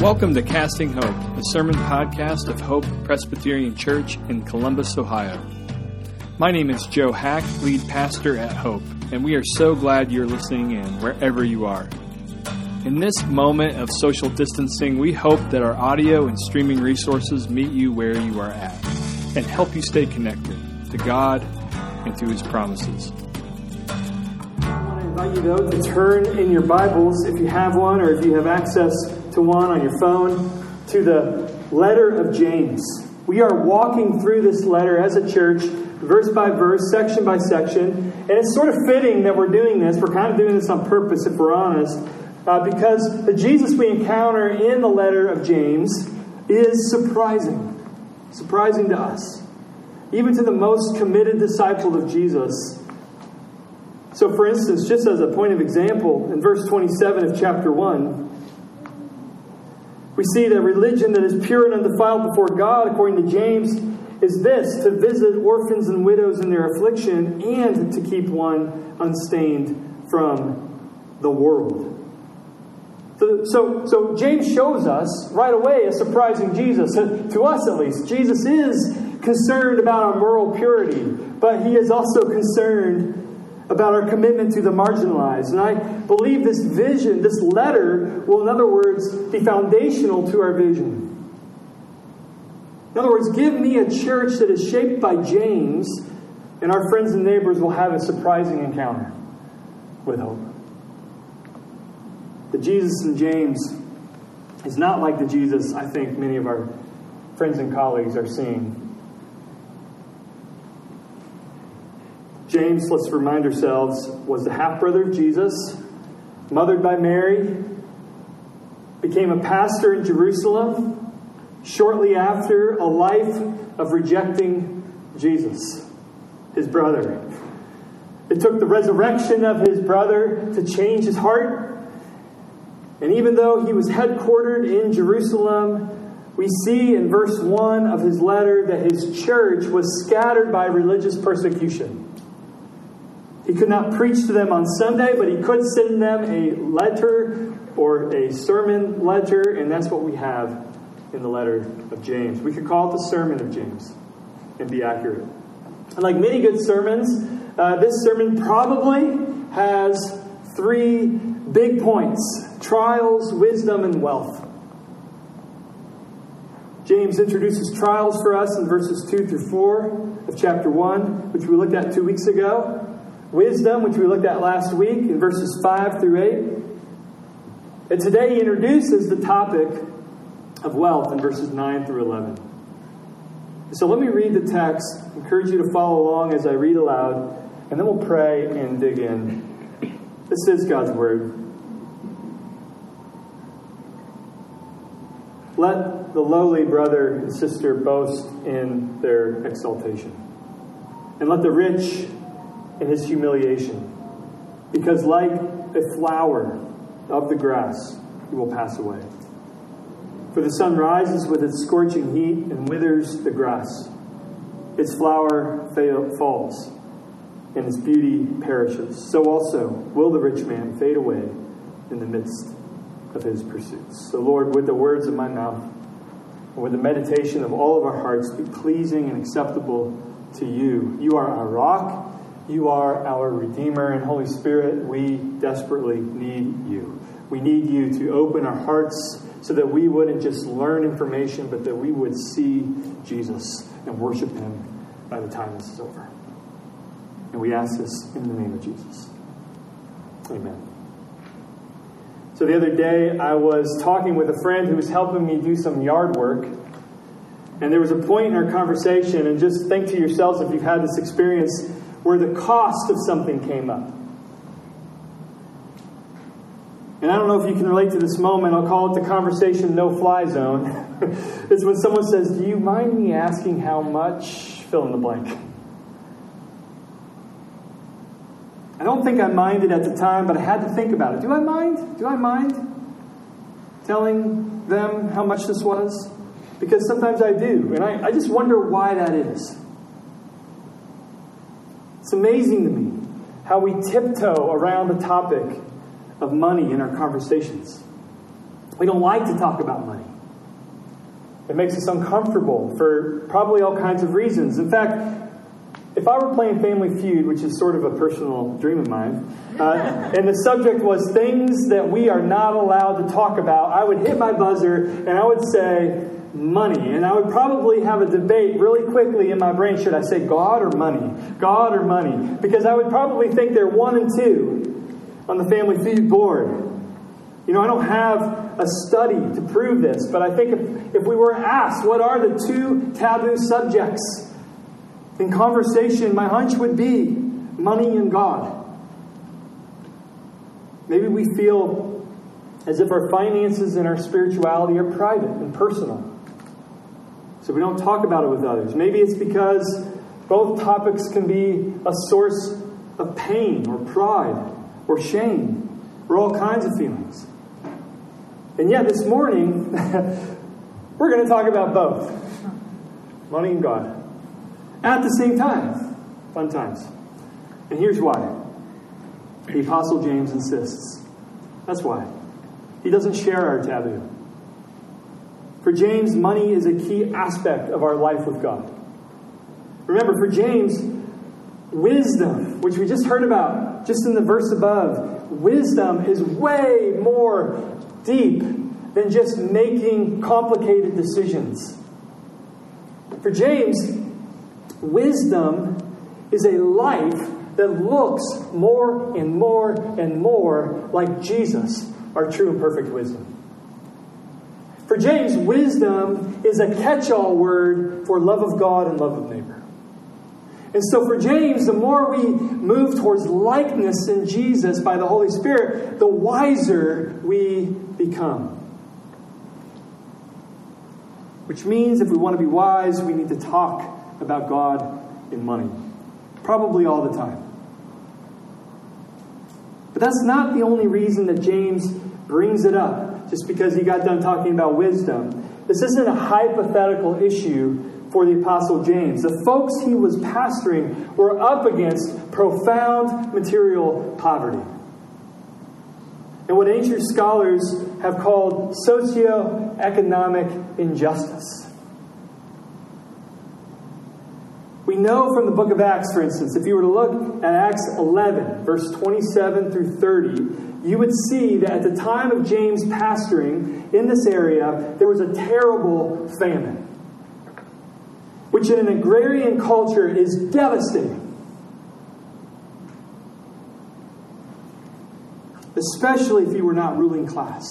Welcome to Casting Hope, a sermon podcast of Hope Presbyterian Church in Columbus, Ohio. My name is Joe Hack, lead pastor at Hope, and we are so glad you're listening in wherever you are. In this moment of social distancing, we hope that our audio and streaming resources meet you where you are at and help you stay connected to God and to His promises. I want to invite you, though, to turn in your Bibles, if you have one or if you have access to one on your phone, to the letter of James. We are walking through this letter as a church, verse by verse, section by section, and it's sort of fitting that we're doing this. We're kind of doing this on purpose, if we're honest, uh, because the Jesus we encounter in the letter of James is surprising. Surprising to us. Even to the most committed disciple of Jesus. So, for instance, just as a point of example, in verse 27 of chapter 1, we see that religion that is pure and undefiled before God, according to James, is this to visit orphans and widows in their affliction and to keep one unstained from the world. So, so, so James shows us right away a surprising Jesus. To us, at least, Jesus is concerned about our moral purity, but he is also concerned about our commitment to the marginalized. And I believe this vision, this letter, will, in other words, be foundational to our vision. In other words, give me a church that is shaped by James, and our friends and neighbors will have a surprising encounter with hope. The Jesus in James is not like the Jesus I think many of our friends and colleagues are seeing James, let's remind ourselves, was the half brother of Jesus, mothered by Mary, became a pastor in Jerusalem shortly after a life of rejecting Jesus, his brother. It took the resurrection of his brother to change his heart. And even though he was headquartered in Jerusalem, we see in verse 1 of his letter that his church was scattered by religious persecution. He could not preach to them on Sunday, but he could send them a letter or a sermon letter, and that's what we have in the letter of James. We could call it the Sermon of James and be accurate. And like many good sermons, uh, this sermon probably has three big points trials, wisdom, and wealth. James introduces trials for us in verses 2 through 4 of chapter 1, which we looked at two weeks ago wisdom, which we looked at last week in verses 5 through 8. And today he introduces the topic of wealth in verses 9 through 11. So let me read the text, encourage you to follow along as I read aloud, and then we'll pray and dig in. This is God's Word. Let the lowly brother and sister boast in their exaltation, and let the rich in his humiliation. Because, like a flower of the grass, he will pass away. For the sun rises with its scorching heat and withers the grass. Its flower falls, and its beauty perishes. So also will the rich man fade away in the midst of his pursuits. So, Lord, with the words of my mouth, and with the meditation of all of our hearts, be pleasing and acceptable to you. You are our rock you are our Redeemer, and Holy Spirit, we desperately need you. We need you to open our hearts so that we wouldn't just learn information, but that we would see Jesus and worship him by the time this is over. And we ask this in the name of Jesus. Amen. So the other day, I was talking with a friend who was helping me do some yard work. And there was a point in our conversation, and just think to yourselves if you've had this experience where the cost of something came up. And I don't know if you can relate to this moment. I'll call it the conversation no fly zone. it's when someone says, Do you mind me asking how much? Fill in the blank. I don't think I minded at the time, but I had to think about it. Do I mind? Do I mind telling them how much this was? Because sometimes I do. And I, I just wonder why that is. It's amazing to me how we tiptoe around the topic of money in our conversations. We don't like to talk about money. It makes us uncomfortable for probably all kinds of reasons. In fact, if I were playing Family Feud, which is sort of a personal dream of mine, uh, and the subject was things that we are not allowed to talk about, I would hit my buzzer and I would say, money. And I would probably have a debate really quickly in my brain should I say God or money? God or money? Because I would probably think they're one and two on the Family Feud board. You know, I don't have a study to prove this, but I think if, if we were asked what are the two taboo subjects in conversation, my hunch would be money and God. Maybe we feel as if our finances and our spirituality are private and personal. So we don't talk about it with others. Maybe it's because both topics can be a source of pain or pride or shame or all kinds of feelings. And yet, this morning, we're going to talk about both money and God at the same time. Fun times. And here's why. The Apostle James insists. That's why. He doesn't share our taboo. For James, money is a key aspect of our life with God. Remember, for James, wisdom, which we just heard about just in the verse above, wisdom is way more deep than just making complicated decisions. For James, Wisdom is a life that looks more and more and more like Jesus, our true and perfect wisdom. For James, wisdom is a catch all word for love of God and love of neighbor. And so, for James, the more we move towards likeness in Jesus by the Holy Spirit, the wiser we become. Which means if we want to be wise, we need to talk about God and money. Probably all the time. But that's not the only reason that James brings it up, just because he got done talking about wisdom. This isn't a hypothetical issue for the Apostle James. The folks he was pastoring were up against profound material poverty. And what ancient scholars have called socioeconomic injustice. We know from the book of Acts, for instance, if you were to look at Acts 11, verse 27 through 30, you would see that at the time of James pastoring in this area, there was a terrible famine, which in an agrarian culture is devastating. Especially if you were not ruling class.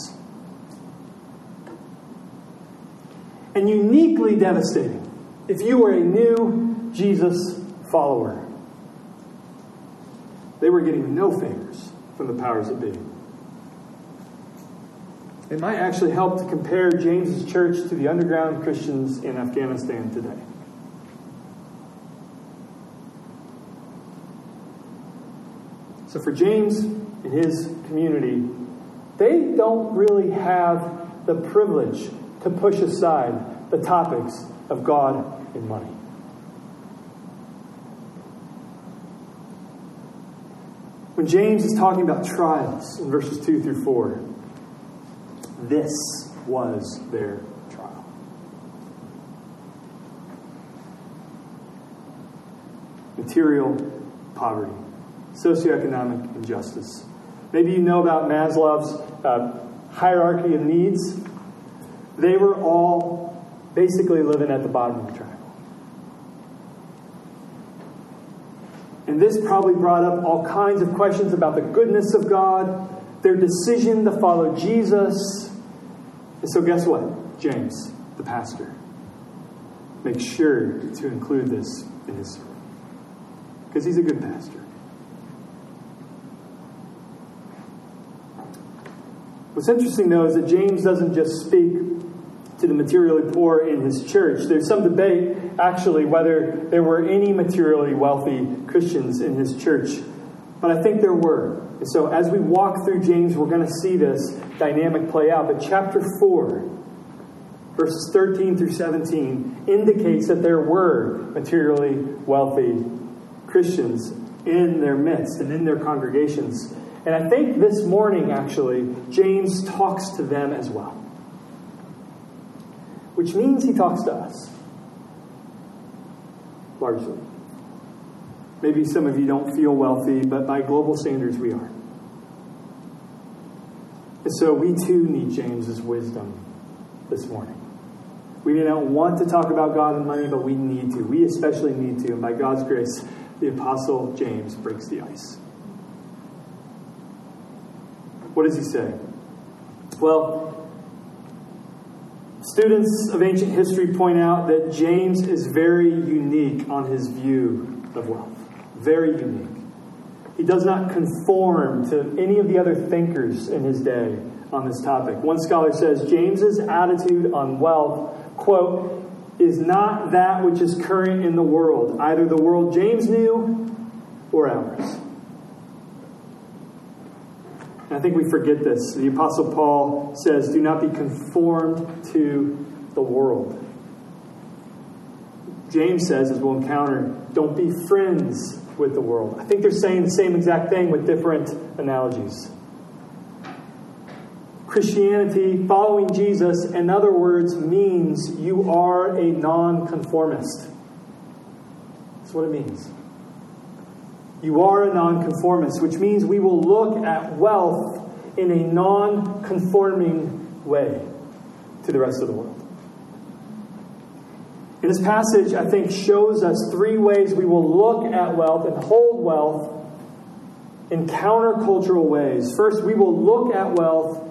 And uniquely devastating if you were a new Jesus follower. They were getting no favors from the powers that be. It might actually help to compare James's church to the underground Christians in Afghanistan today. So for James and his community, they don't really have the privilege to push aside the topics of God and money. When James is talking about trials in verses 2 through 4, this was their trial. Material poverty, socioeconomic injustice. Maybe you know about Maslow's uh, hierarchy of needs. They were all basically living at the bottom of the track. And this probably brought up all kinds of questions about the goodness of God, their decision to follow Jesus. And so, guess what? James, the pastor, makes sure to include this in his sermon because he's a good pastor. What's interesting, though, is that James doesn't just speak to the materially poor in his church. There's some debate, actually, whether there were any materially wealthy Christians in his church. But I think there were. And so as we walk through James, we're going to see this dynamic play out. But chapter 4, verses 13 through 17, indicates that there were materially wealthy Christians in their midst and in their congregations. And I think this morning, actually, James talks to them as well. Which means he talks to us. Largely. Maybe some of you don't feel wealthy, but by global standards, we are. And so we too need James's wisdom this morning. We don't want to talk about God and money, but we need to. We especially need to. And by God's grace, the Apostle James breaks the ice. What does he say? Well, students of ancient history point out that James is very unique on his view of wealth. Very unique. He does not conform to any of the other thinkers in his day on this topic. One scholar says James's attitude on wealth, quote, is not that which is current in the world, either the world James knew or ours. I think we forget this. The Apostle Paul says, Do not be conformed to the world. James says, as we'll encounter, don't be friends with the world. I think they're saying the same exact thing with different analogies. Christianity, following Jesus, in other words, means you are a nonconformist. That's what it means. You are a nonconformist, which means we will look at wealth in a non conforming way to the rest of the world. And this passage, I think, shows us three ways we will look at wealth and hold wealth in countercultural ways. First, we will look at wealth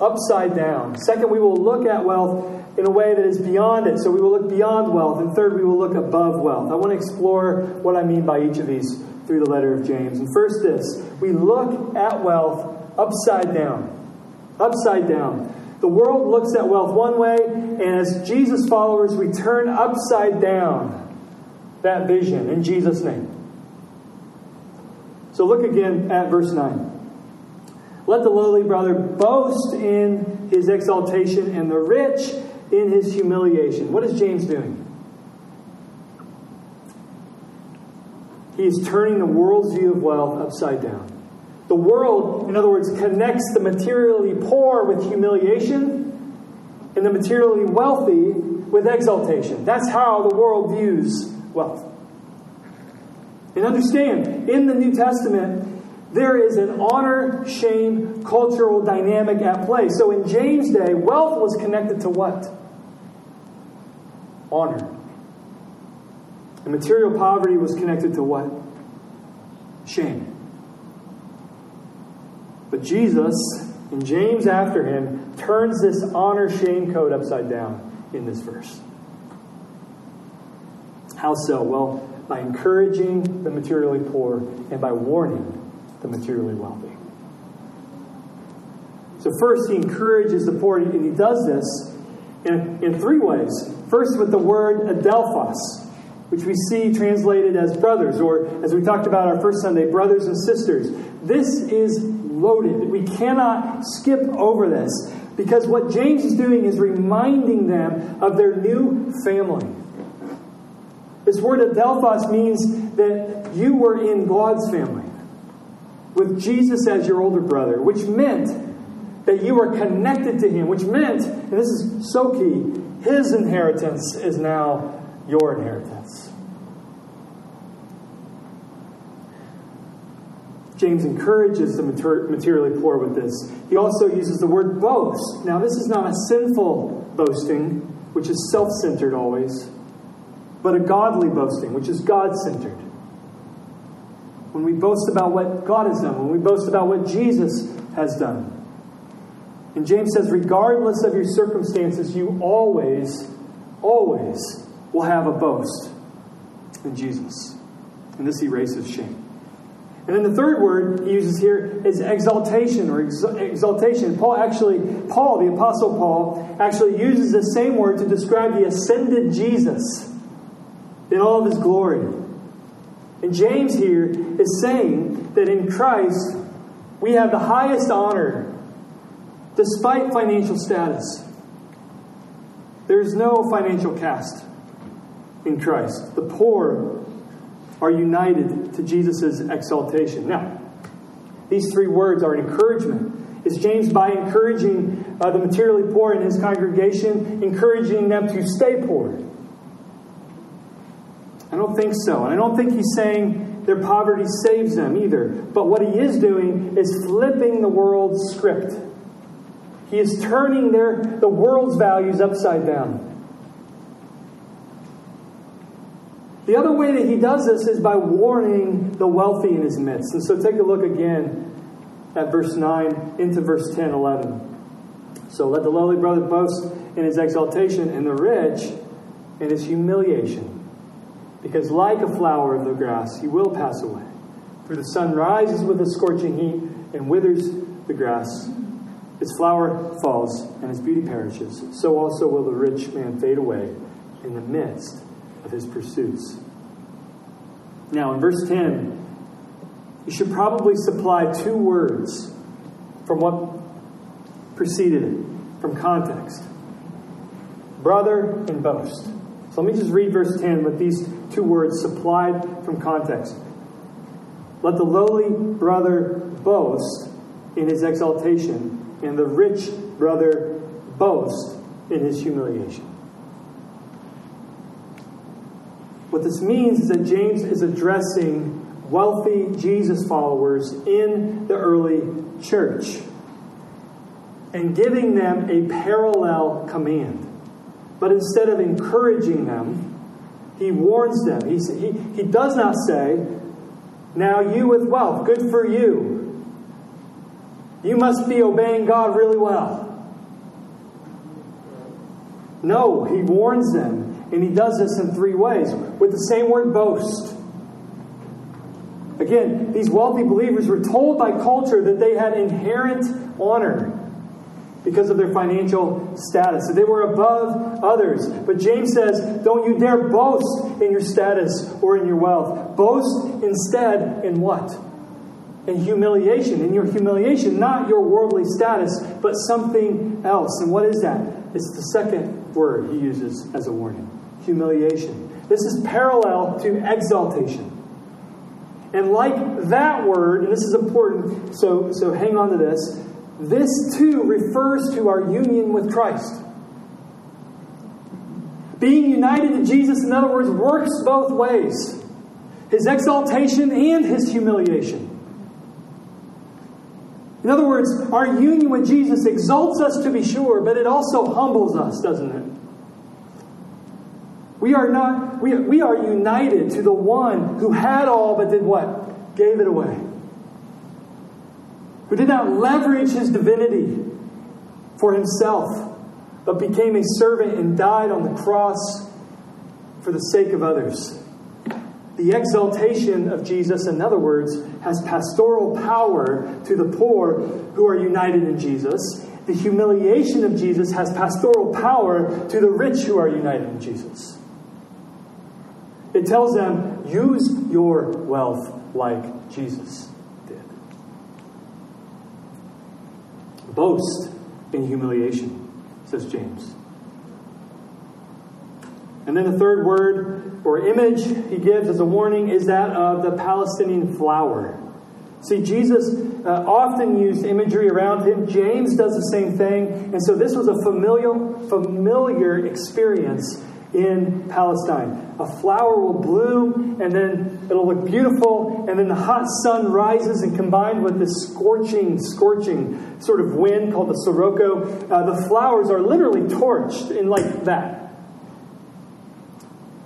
upside down. Second, we will look at wealth in a way that is beyond it. So we will look beyond wealth. And third, we will look above wealth. I want to explore what I mean by each of these through the letter of James. And first, this we look at wealth upside down. Upside down. The world looks at wealth one way, and as Jesus followers, we turn upside down that vision in Jesus' name. So look again at verse 9. Let the lowly brother boast in his exaltation, and the rich in his humiliation. What is James doing? He is turning the world's view of wealth upside down. The world, in other words, connects the materially poor with humiliation and the materially wealthy with exaltation. That's how the world views wealth. And understand, in the New Testament, there is an honor shame cultural dynamic at play. So in James' day, wealth was connected to what? Honor. And material poverty was connected to what? Shame. But Jesus, and James after him, turns this honor shame code upside down in this verse. How so? Well, by encouraging the materially poor and by warning the materially wealthy. So, first, he encourages the poor, and he does this in, in three ways. First, with the word adelphos, which we see translated as brothers, or as we talked about our first Sunday, brothers and sisters. This is loaded. We cannot skip over this because what James is doing is reminding them of their new family. This word adelphos means that you were in God's family with Jesus as your older brother, which meant that you were connected to him, which meant, and this is so key, his inheritance is now your inheritance. James encourages the materially poor with this. He also uses the word boast. Now, this is not a sinful boasting, which is self centered always, but a godly boasting, which is God centered when we boast about what God has done, when we boast about what Jesus has done. And James says, regardless of your circumstances, you always, always will have a boast in Jesus. And this erases shame. And then the third word he uses here is exaltation or exaltation. Paul actually, Paul, the Apostle Paul, actually uses the same word to describe the ascended Jesus in all of his glory. And James here is saying that in Christ we have the highest honor despite financial status. There's no financial caste in Christ. The poor are united to Jesus' exaltation. Now, These three words are encouragement. Is James, by encouraging uh, the materially poor in his congregation, encouraging them to stay poor? I don't think so. And I don't think he's saying their poverty saves them either. But what he is doing is flipping the world's script. He is turning their, the world's values upside down. The other way that he does this is by warning the wealthy in his midst. And so take a look again at verse 9 into verse 10, 11. So let the lowly brother boast in his exaltation, and the rich in his humiliation. Because like a flower of the grass, he will pass away. For the sun rises with a scorching heat and withers the grass. Its flower falls, and its beauty perishes. So also will the rich man fade away in the midst of his pursuits. Now, in verse 10, you should probably supply two words from what preceded it, from context brother and boast. So let me just read verse 10 with these two words supplied from context. Let the lowly brother boast in his exaltation, and the rich brother boast in his humiliation. What this means is that James is addressing wealthy Jesus followers in the early church and giving them a parallel command. But instead of encouraging them, he warns them. He, he, he does not say, Now you with wealth, good for you. You must be obeying God really well. No, he warns them and he does this in three ways with the same word boast. Again, these wealthy believers were told by culture that they had inherent honor because of their financial status, that they were above others. But James says, Don't you dare boast in your status or in your wealth. Boast instead in what? In humiliation. In your humiliation, not your worldly status, but something else. And what is that? It's the second word he uses as a warning humiliation. This is parallel to exaltation. And like that word, and this is important, so, so hang on to this, this too refers to our union with Christ. Being united to Jesus, in other words, works both ways his exaltation and his humiliation. In other words, our union with Jesus exalts us to be sure, but it also humbles us, doesn't it? We are not, we, we are united to the one who had all but did what? Gave it away. Who did not leverage his divinity for himself, but became a servant and died on the cross for the sake of others. The exaltation of Jesus, in other words, has pastoral power to the poor who are united in Jesus. The humiliation of Jesus has pastoral power to the rich who are united in Jesus. It tells them, use your wealth like Jesus did. Boast in humiliation, says James. And then the third word or image he gives as a warning is that of the Palestinian flower. See, Jesus uh, often used imagery around him. James does the same thing. And so this was a familiar, familiar experience in Palestine. A flower will bloom and then it'll look beautiful, and then the hot sun rises, and combined with this scorching, scorching sort of wind called the sirocco, uh, the flowers are literally torched in like that.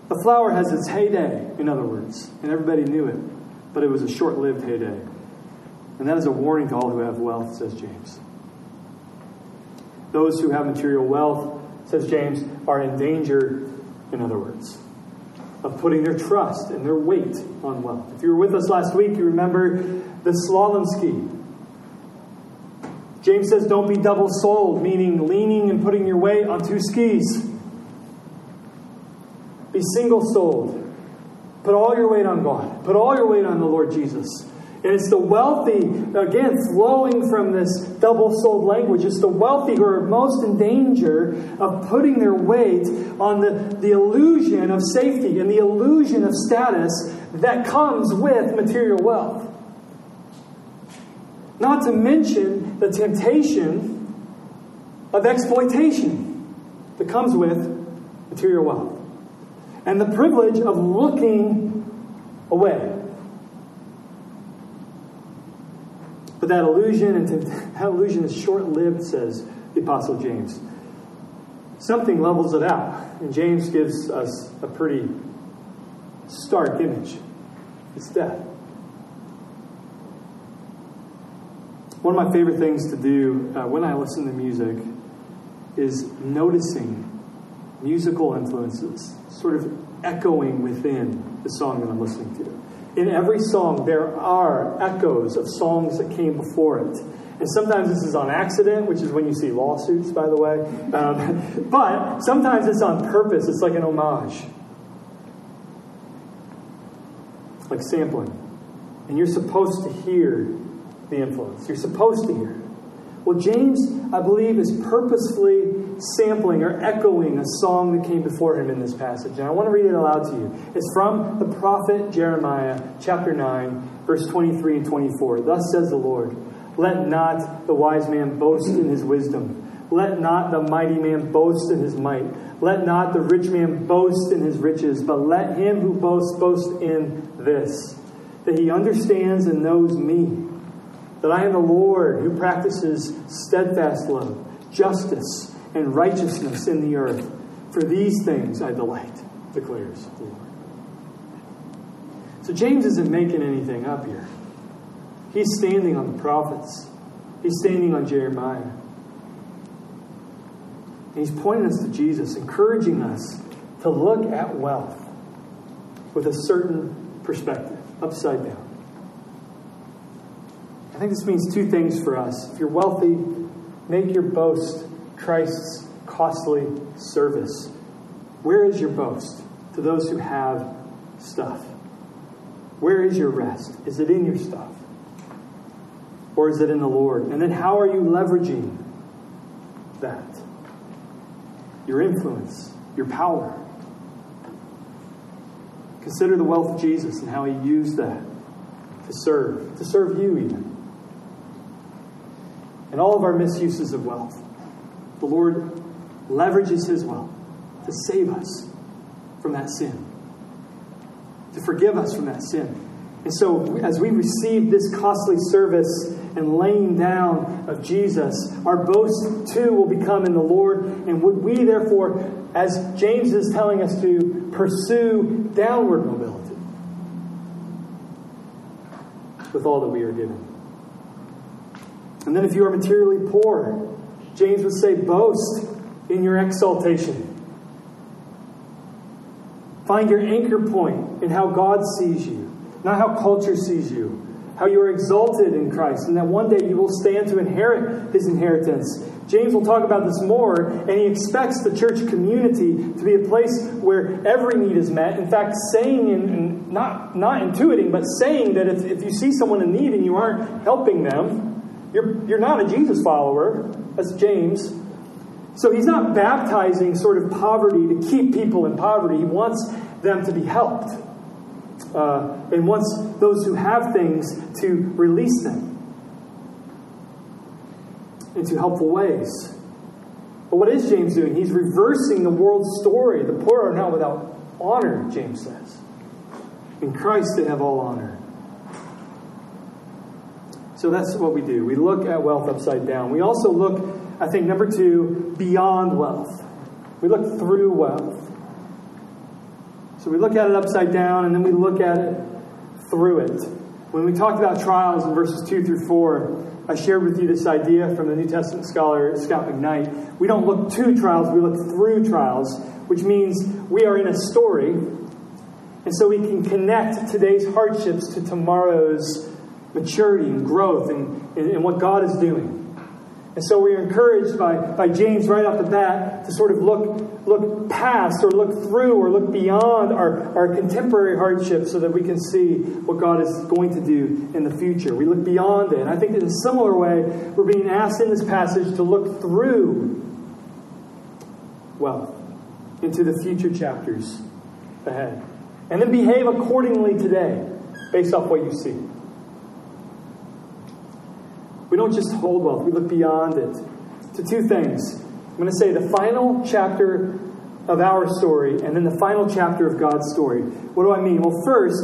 The flower has its heyday, in other words, and everybody knew it, but it was a short lived heyday. And that is a warning to all who have wealth, says James. Those who have material wealth, says James, are in danger in other words, of putting their trust and their weight on wealth. If you were with us last week, you remember the slalom ski. James says, don't be double souled, meaning leaning and putting your weight on two skis. Be single souled. Put all your weight on God. Put all your weight on the Lord Jesus. And it's the wealthy, again, flowing from this double souled language. It's the wealthy who are most in danger of putting their weight on the, the illusion of safety and the illusion of status that comes with material wealth. Not to mention the temptation of exploitation that comes with material wealth and the privilege of looking away. But that illusion and that illusion is short-lived, says the Apostle James. Something levels it out, and James gives us a pretty stark image. It's death. One of my favorite things to do uh, when I listen to music is noticing musical influences, sort of echoing within the song that I'm listening to. In every song, there are echoes of songs that came before it. And sometimes this is on accident, which is when you see lawsuits, by the way. Um, but sometimes it's on purpose, it's like an homage, like sampling. And you're supposed to hear the influence, you're supposed to hear. Well, James, I believe, is purposefully sampling or echoing a song that came before him in this passage. And I want to read it aloud to you. It's from the prophet Jeremiah, chapter 9, verse 23 and 24. Thus says the Lord Let not the wise man boast in his wisdom. Let not the mighty man boast in his might. Let not the rich man boast in his riches, but let him who boasts boast in this, that he understands and knows me that I am the Lord who practices steadfast love, justice, and righteousness in the earth. For these things I delight, declares the Lord. So James isn't making anything up here. He's standing on the prophets, he's standing on Jeremiah. And he's pointing us to Jesus, encouraging us to look at wealth with a certain perspective, upside down. I think this means two things for us. If you're wealthy, make your boast Christ's costly service. Where is your boast to those who have stuff? Where is your rest? Is it in your stuff? Or is it in the Lord? And then how are you leveraging that? Your influence, your power. Consider the wealth of Jesus and how he used that to serve, to serve you even and all of our misuses of wealth. The Lord leverages His wealth to save us from that sin, to forgive us from that sin. And so, as we receive this costly service and laying down of Jesus, our boast too will become in the Lord. And would we, therefore, as James is telling us to, pursue downward mobility with all that we are given? And then if you are materially poor, James would say, boast in your exaltation. Find your anchor point in how God sees you, not how culture sees you, how you are exalted in Christ, and that one day you will stand to inherit his inheritance. James will talk about this more, and he expects the church community to be a place where every need is met. In fact, saying and not, not intuiting, but saying that if, if you see someone in need and you aren't helping them, you're, you're not a Jesus follower. That's James. So he's not baptizing sort of poverty to keep people in poverty. He wants them to be helped. Uh, and wants those who have things to release them into helpful ways. But what is James doing? He's reversing the world's story. The poor are not without honor, James says. In Christ they have all honor. So that's what we do. We look at wealth upside down. We also look, I think, number two, beyond wealth. We look through wealth. So we look at it upside down and then we look at it through it. When we talked about trials in verses 2 through 4, I shared with you this idea from the New Testament scholar Scot McKnight. We don't look to trials, we look through trials, which means we are in a story, and so we can connect today's hardships to tomorrow's maturity and growth and, and, and what God is doing. And so we are encouraged by, by James right off the bat to sort of look, look past or look through or look beyond our, our contemporary hardships so that we can see what God is going to do in the future. We look beyond it. And I think in a similar way, we're being asked in this passage to look through wealth into the future chapters ahead. And then behave accordingly today based off what you see. We don't just hold wealth, we look beyond it to two things. I'm going to say the final chapter of our story and then the final chapter of God's story. What do I mean? Well, first,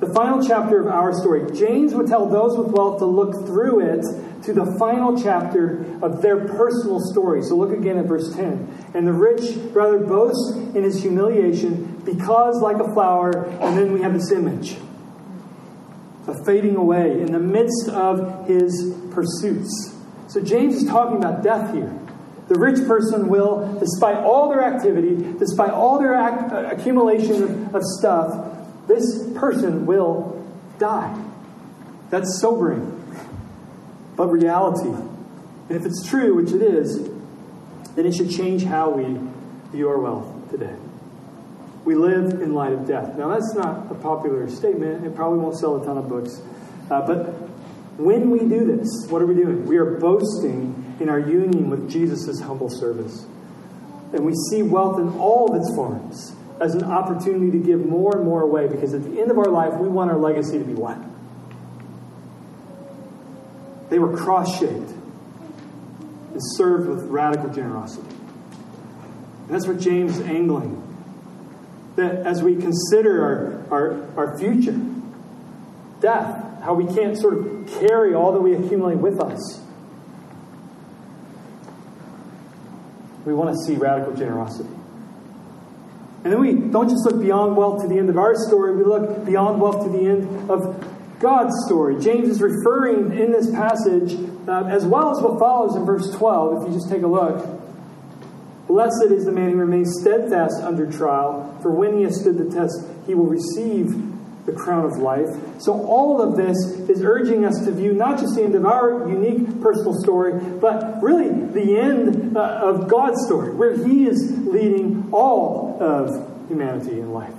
the final chapter of our story. James would tell those with wealth to look through it to the final chapter of their personal story. So look again at verse 10. And the rich rather boasts in his humiliation because, like a flower, and then we have this image of fading away in the midst of his pursuits. So James is talking about death here. The rich person will, despite all their activity, despite all their ac- uh, accumulation of, of stuff, this person will die. That's sobering, but reality. And if it's true, which it is, then it should change how we view our wealth today. We live in light of death. Now, that's not a popular statement. It probably won't sell a ton of books. Uh, but when we do this, what are we doing? We are boasting in our union with Jesus' humble service. And we see wealth in all of its forms as an opportunity to give more and more away because at the end of our life, we want our legacy to be what? They were cross shaped and served with radical generosity. And that's what James is angling. That as we consider our, our, our future, death, how we can't sort of carry all that we accumulate with us, we want to see radical generosity. And then we don't just look beyond wealth to the end of our story, we look beyond wealth to the end of God's story. James is referring in this passage, uh, as well as what follows in verse 12, if you just take a look. Blessed is the man who remains steadfast under trial, for when he has stood the test, he will receive the crown of life. So, all of this is urging us to view not just the end of our unique personal story, but really the end uh, of God's story, where He is leading all of humanity in life.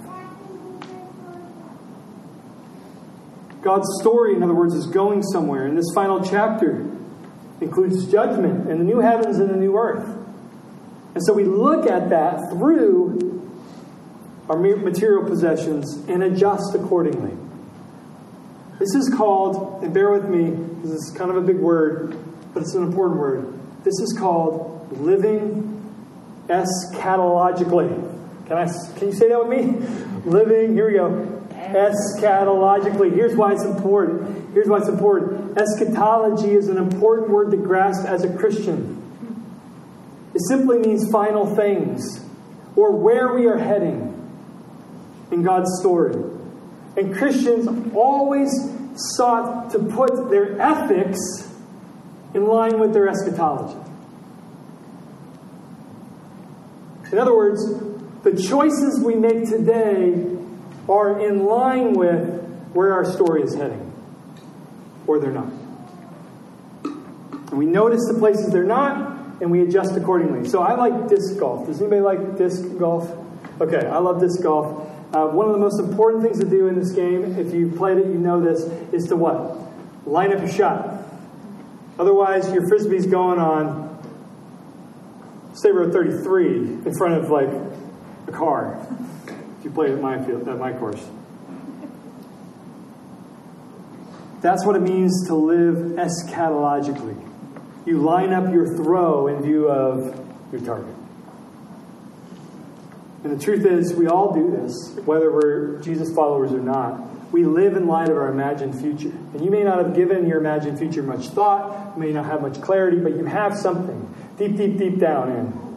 God's story, in other words, is going somewhere. And this final chapter includes judgment and the new heavens and the new earth. And so we look at that through our material possessions and adjust accordingly. This is called, and bear with me, this is kind of a big word, but it's an important word. This is called living eschatologically. Can I? Can you say that with me? Living. Here we go. Eschatologically. Here's why it's important. Here's why it's important. Eschatology is an important word to grasp as a Christian. It simply means final things or where we are heading in God's story. And Christians always sought to put their ethics in line with their eschatology. In other words, the choices we make today are in line with where our story is heading, or they're not. And we notice the places they're not, and we adjust accordingly. So I like disc golf. Does anybody like disc golf? Okay, I love disc golf. Uh, one of the most important things to do in this game, if you've played it, you know this, is to what? Line up your shot. Otherwise, your frisbee's going on State Road 33 in front of like a car. If you play at my field, at my course. That's what it means to live eschatologically. You line up your throw in view of your target. And the truth is, we all do this, whether we're Jesus followers or not. We live in light of our imagined future. And you may not have given your imagined future much thought, you may not have much clarity, but you have something deep, deep, deep down in.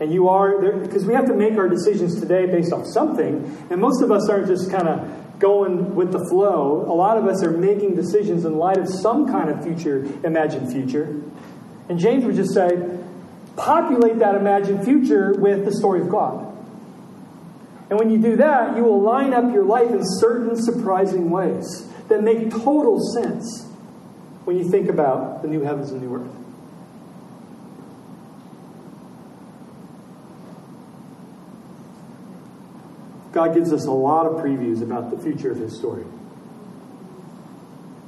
And you are, because we have to make our decisions today based off something. And most of us aren't just kind of going with the flow. A lot of us are making decisions in light of some kind of future, imagined future. And James would just say, populate that imagined future with the story of God. And when you do that, you will line up your life in certain surprising ways that make total sense when you think about the new heavens and new earth. God gives us a lot of previews about the future of His story.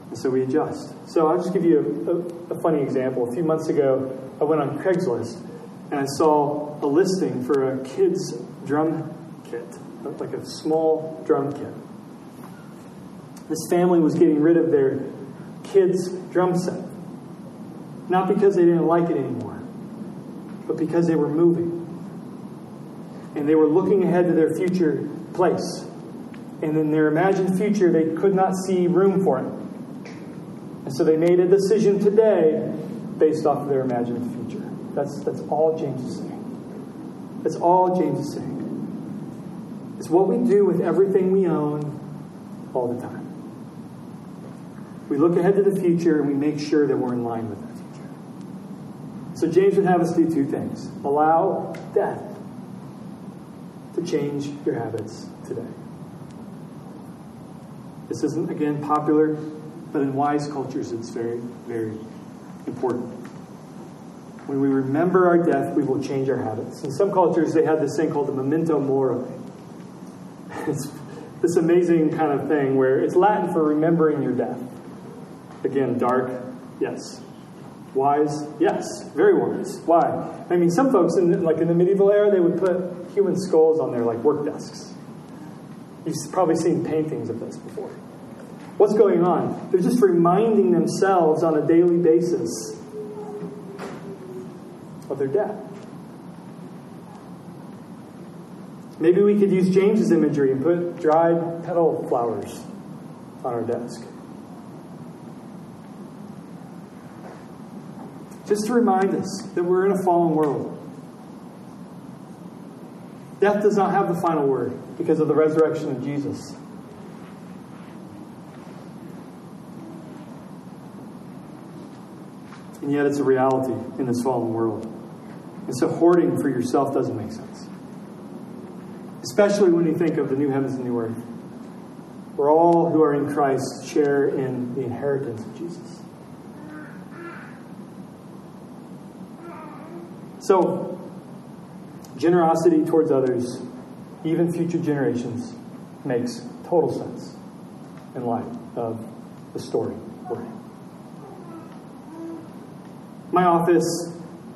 And so we adjust. So I'll just give you a, a, a funny example. A few months ago, I went on Craigslist and I saw a listing for a kid's drum kit, like a small drum kit. This family was getting rid of their kids' drum set. Not because they didn't like it anymore, but because they were moving. And they were looking ahead to their future place. And in their imagined future, they could not see room for it. And so they made a decision today based off of their imagined future. That's, that's all James is saying. That's all James is saying. It's what we do with everything we own all the time. We look ahead to the future and we make sure that we're in line with that future. So James would have us do two things allow death to change your habits today. This isn't, again, popular, but in wise cultures, it's very, very important. When we remember our death, we will change our habits. In some cultures, they have this thing called the memento mori. It's this amazing kind of thing where it's Latin for remembering your death. Again, dark, yes. Wise, yes. Very wise. Why? I mean, some folks, in the, like in the medieval era, they would put human skulls on their like work desks. You've probably seen paintings of this before. What's going on? They're just reminding themselves on a daily basis of their death. Maybe we could use James's imagery and put dried petal flowers on our desk. Just to remind us that we're in a fallen world. Death does not have the final word because of the resurrection of Jesus. And yet it's a reality in this fallen world. And so hoarding for yourself doesn't make sense. Especially when you think of the new heavens and new earth, where all who are in Christ share in the inheritance of Jesus. So, generosity towards others, even future generations, makes total sense in light of the story we're in. My office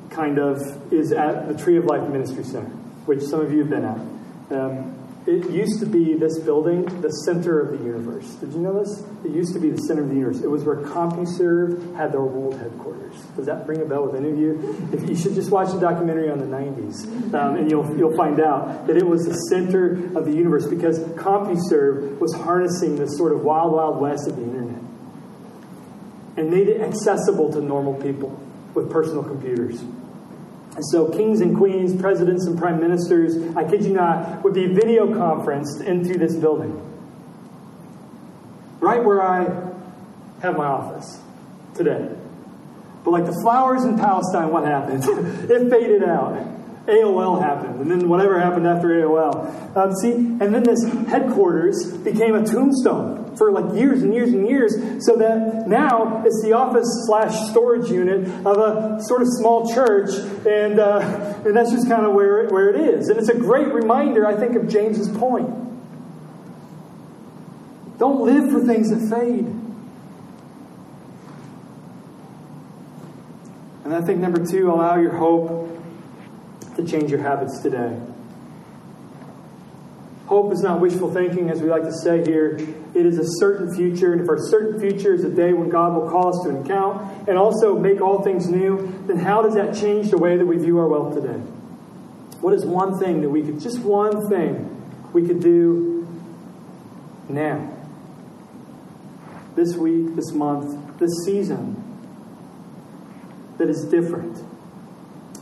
kind of is at the Tree of Life Ministry Center, which some of you have been at. Um, it used to be this building, the center of the universe. Did you know this? It used to be the center of the universe. It was where CompuServe had their world headquarters. Does that ring a bell with any of you? If you should just watch the documentary on the 90s, um, and you'll, you'll find out that it was the center of the universe because CompuServe was harnessing this sort of wild, wild west of the internet and made it accessible to normal people with personal computers. And so kings and queens, presidents and prime ministers, I kid you not, would be video conferenced into this building. Right where I have my office today. But like the flowers in Palestine, what happened? it faded out. AOL happened, and then whatever happened after AOL. Um, see, and then this headquarters became a tombstone for like years and years and years, so that now it's the office slash storage unit of a sort of small church, and uh, and that's just kind of where it, where it is. And it's a great reminder, I think, of James's point. Don't live for things that fade. And I think number two, allow your hope to change your habits today. Hope is not wishful thinking, as we like to say here. It is a certain future, and if our certain future is a day when God will call us to an account and also make all things new, then how does that change the way that we view our wealth today? What is one thing that we could, just one thing we could do now? This week, this month, this season that is different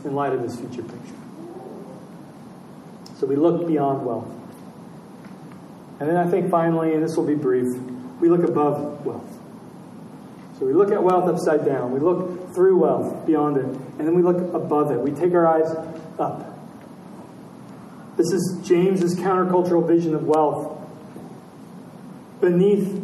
in light of this future picture. So we look beyond wealth. And then I think finally, and this will be brief, we look above wealth. So we look at wealth upside down. We look through wealth, beyond it. And then we look above it. We take our eyes up. This is James's countercultural vision of wealth. Beneath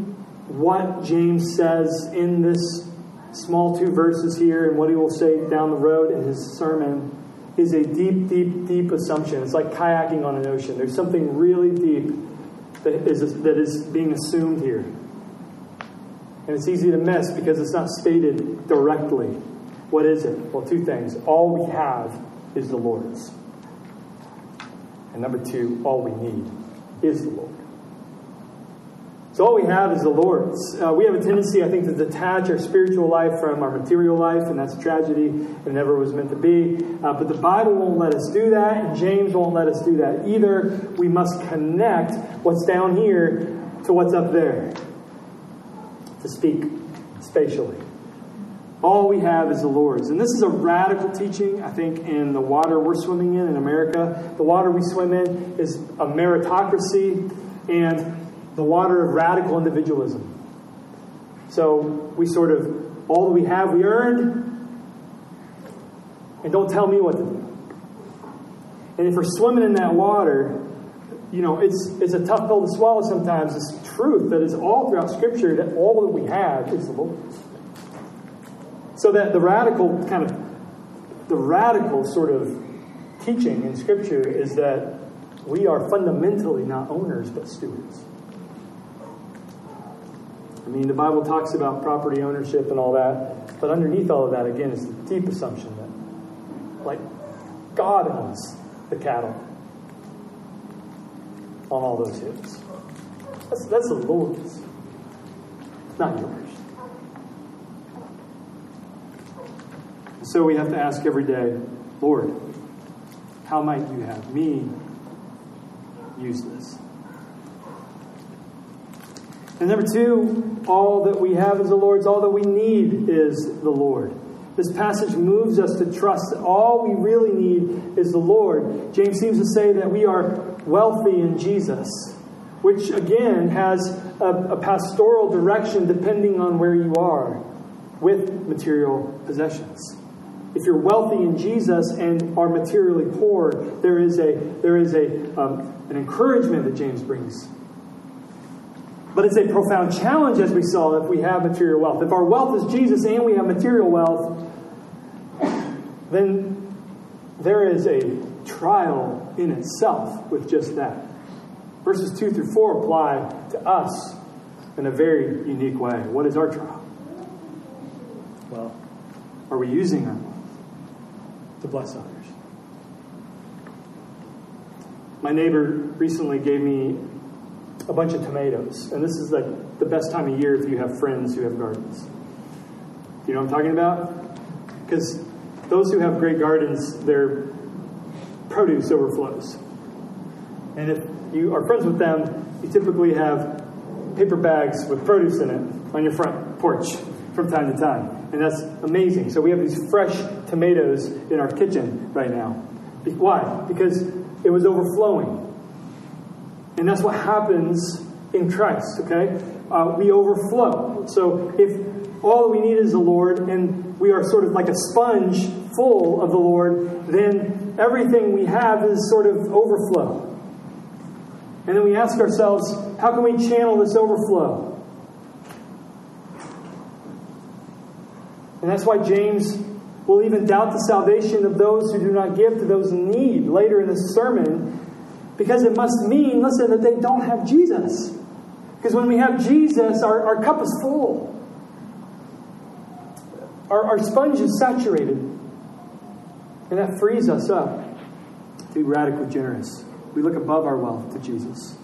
what James says in this small two verses here and what he will say down the road in his sermon is a deep, deep, deep assumption. It's like kayaking on an ocean. There's something really deep that is, that is being assumed here. And it's easy to miss because it's not stated directly. What is it? Well, two things. All we have is the Lord's. And number two, all we need is the Lord. So all we have is the Lord's. Uh, we have a tendency, I think, to detach our spiritual life from our material life, and that's a tragedy. It never was meant to be. Uh, but the Bible won't let us do that, and James won't let us do that either. We must connect what's down here to what's up there to speak spatially. All we have is the Lord's. And this is a radical teaching, I think, in the water we're swimming in in America. The water we swim in is a meritocracy and the water of radical individualism. So we sort of, all that we have, we earned, and don't tell me what to do. And if we're swimming in that water, you know, it's, it's a tough pill to swallow sometimes. It's truth that is all throughout Scripture that all that we have is the Lord's. So that the radical kind of, the radical sort of teaching in Scripture is that we are fundamentally not owners but stewards. I mean, the Bible talks about property ownership and all that, but underneath all of that, again, is the deep assumption that, like, God owns the cattle on all those hills. That's, that's the Lord's, not yours. So we have to ask every day, Lord, how might you have me use this? And number two, all that we have is the Lord's, all that we need is the Lord. This passage moves us to trust that all we really need is the Lord. James seems to say that we are wealthy in Jesus, which again has a, a pastoral direction depending on where you are with material possessions. If you're wealthy in Jesus and are materially poor, there is a there is a um, an encouragement that James brings but it's a profound challenge, as we saw, if we have material wealth. If our wealth is Jesus and we have material wealth, then there is a trial in itself with just that. Verses 2 through 4 apply to us in a very unique way. What is our trial? Well, are we using our wealth to bless others? My neighbor recently gave me a bunch of tomatoes. And this is like the best time of year if you have friends who have gardens. You know what I'm talking about? Because those who have great gardens, their produce overflows. And if you are friends with them, you typically have paper bags with produce in it on your front porch from time to time. And that's amazing. So we have these fresh tomatoes in our kitchen right now. Why? Because it was overflowing. And that's what happens in Christ, okay? Uh, we overflow. So if all we need is the Lord and we are sort of like a sponge full of the Lord, then everything we have is sort of overflow. And then we ask ourselves, how can we channel this overflow? And that's why James will even doubt the salvation of those who do not give to those in need later in this sermon because it must mean, listen, that they don't have Jesus. Because when we have Jesus, our, our cup is full. Our, our sponge is saturated. And that frees us up to be radically generous. We look above our wealth to Jesus.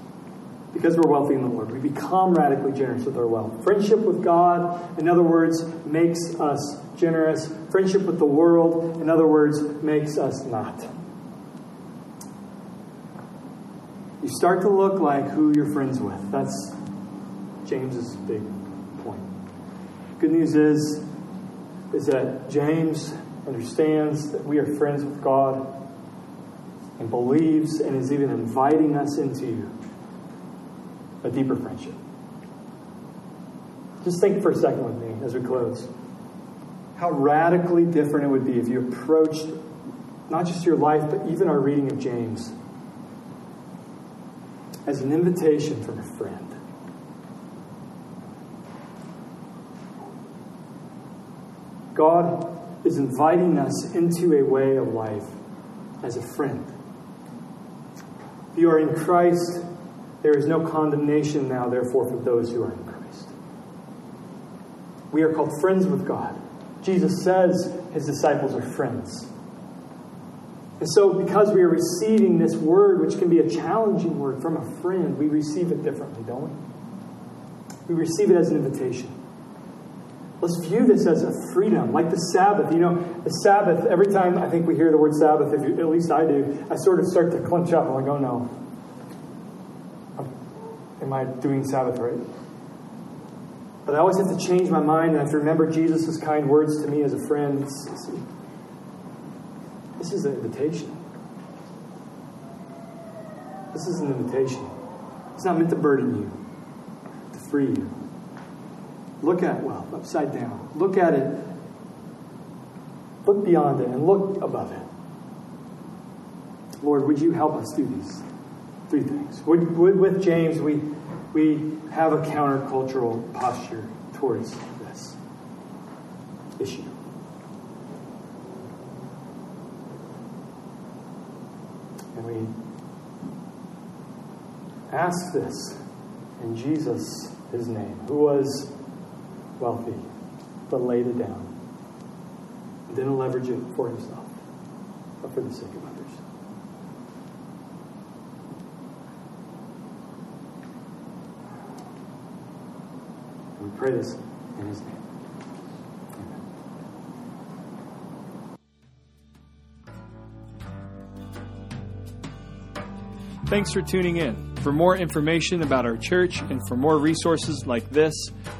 Because we're wealthy in the Lord, we become radically generous with our wealth. Friendship with God, in other words, makes us generous. Friendship with the world, in other words, makes us not. You start to look like who you're friends with. That's James's big point. Good news is, is that James understands that we are friends with God and believes and is even inviting us into a deeper friendship. Just think for a second with me as we close. How radically different it would be if you approached not just your life, but even our reading of James as an invitation from a friend. God is inviting us into a way of life as a friend. If you are in Christ, there is no condemnation now, therefore, for those who are in Christ. We are called friends with God. Jesus says his disciples are friends. And so, because we are receiving this word, which can be a challenging word from a friend, we receive it differently, don't we? we receive it as an invitation. Let's view this as a freedom, like the Sabbath. You know, the Sabbath, every time I think we hear the word Sabbath, you, at least I do, I sort of start to clench up. I'm like, oh no. Am I doing Sabbath right? But I always have to change my mind and I have to remember Jesus' kind words to me as a friend. This is an invitation. This is an invitation. It's not meant to burden you, to free you. Look at wealth upside down. Look at it. Look beyond it and look above it. Lord, would you help us do these three things? Would, would, with James, we, we have a countercultural posture towards this issue. And we ask this in Jesus, his name, who was wealthy, but laid it down. Didn't leverage it for himself, but for the sake of others. We pray this in his name. Thanks for tuning in. For more information about our church and for more resources like this,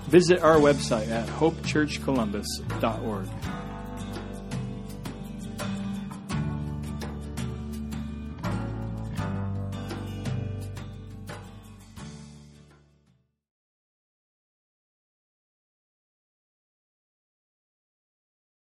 visit our website at hopechurchcolumbus.org.